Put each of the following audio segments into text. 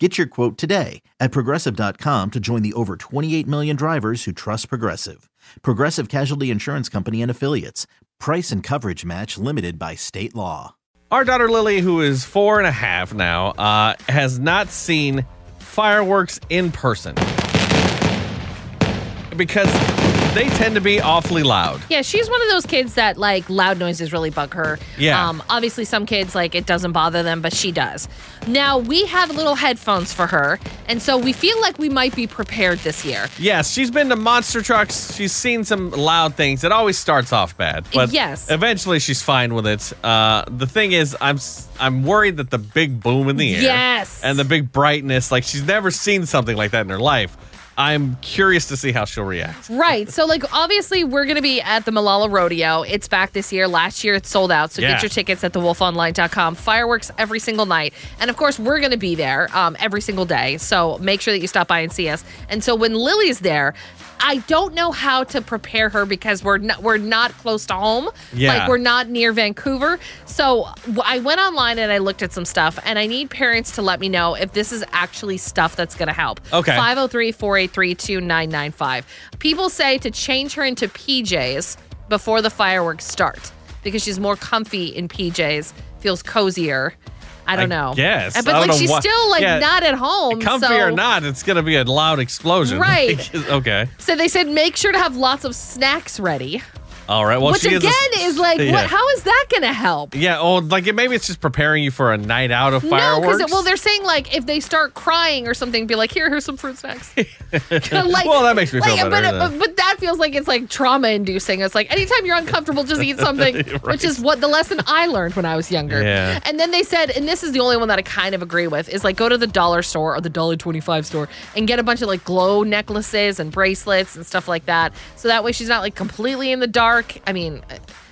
Get your quote today at progressive.com to join the over 28 million drivers who trust Progressive. Progressive Casualty Insurance Company and Affiliates. Price and coverage match limited by state law. Our daughter Lily, who is four and a half now, uh, has not seen fireworks in person because they tend to be awfully loud. Yeah, she's one of those kids that like loud noises really bug her. Yeah. Um, obviously, some kids like it doesn't bother them, but she does. Now we have little headphones for her, and so we feel like we might be prepared this year. Yes, she's been to monster trucks. She's seen some loud things. It always starts off bad, but Yes. eventually she's fine with it. Uh, the thing is, I'm I'm worried that the big boom in the air, Yes. and the big brightness, like she's never seen something like that in her life. I'm curious to see how she'll react. Right. So, like, obviously, we're going to be at the Molalla Rodeo. It's back this year. Last year, it sold out. So, Yeah. get your tickets at thewolfonline.com. Fireworks every single night. And of course, we're going to be there um, every single day. So, make sure that you stop by and see us. And so, when Lily's there, I don't know how to prepare her because we're not, we're not close to home. Yeah. Like, we're not near Vancouver. So, I went online and I looked at some stuff. And I need parents to let me know if this is actually stuff that's going to help. Okay. 503 483 2995. People say to change her into PJs before the fireworks start because she's more comfy in PJs, feels cozier. I don't I know. Uh, But like she's still like yeah. not at home. Comfy so, or not, it's gonna be a loud explosion. Right. Okay. So they said make sure to have lots of snacks ready. All right. Well, which again is, is, like, yeah. what? How is that going to help? Yeah. Oh, like it, maybe it's just preparing you for a night out of No, fireworks. because well, they're saying like if they start crying or something, be like, here, here's some fruit snacks. Like, Well, that makes me feel like, better, But, but, but that feels like it's like trauma inducing. It's like anytime you're uncomfortable, just eat something, which is what the lesson I learned when I was younger. Yeah. And then they said, and this is the only one that I kind of agree with, is like go to the dollar store or the dollar twenty five store and get a bunch of like glow necklaces and bracelets and stuff like that. So that way she's not like completely in the dark. I mean.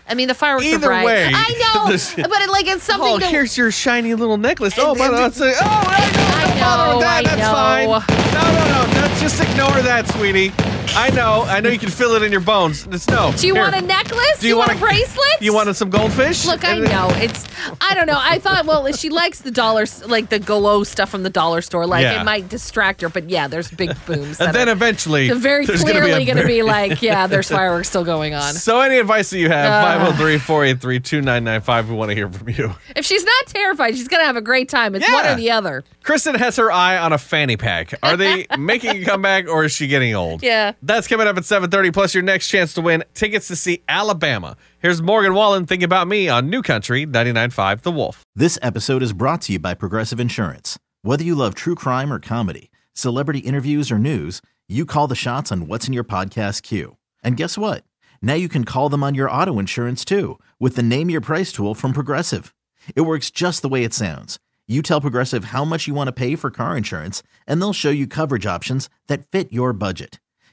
I mean, the fireworks Either are bright. way, I know, this- but it, like it's something. Oh, to, here's your shiny little necklace. Oh, but that's oh, I know. I Don't bother with know, that. I That's know. fine. No, no, no. no. Just ignore that, sweetie. I know. I know you can feel it in your bones. Just no. Do you Here. want a necklace? Do you, want, want a bracelet? You wanted some goldfish? Look, I know it's. I don't know. I thought, well, she likes the dollars, like the glow stuff from the dollar store. Like Yeah. it might distract her, but yeah, there's big booms. And then are- eventually, very clearly gonna be, going to be like, yeah, there's fireworks still going on. So, any advice that you have, Uh. 503 483 2995, we want to hear from you. If she's not terrified, she's going to have a great time. It's one or the other. Kristen has her eye on a fanny pack. Are they making a comeback or is she getting old? Yeah. That's coming up at 7:30 plus your next chance to win tickets to see Alabama. Here's Morgan Wallen Think About Me on New Country 99.5 The Wolf. This episode is brought to you by Progressive Insurance. Whether you love true crime or comedy, celebrity interviews or news, you call the shots on what's in your podcast queue. And guess what? Now you can call them on your auto insurance too with the Name Your Price tool from Progressive. It works just the way it sounds. You tell Progressive how much you want to pay for car insurance, and they'll show you coverage options that fit your budget.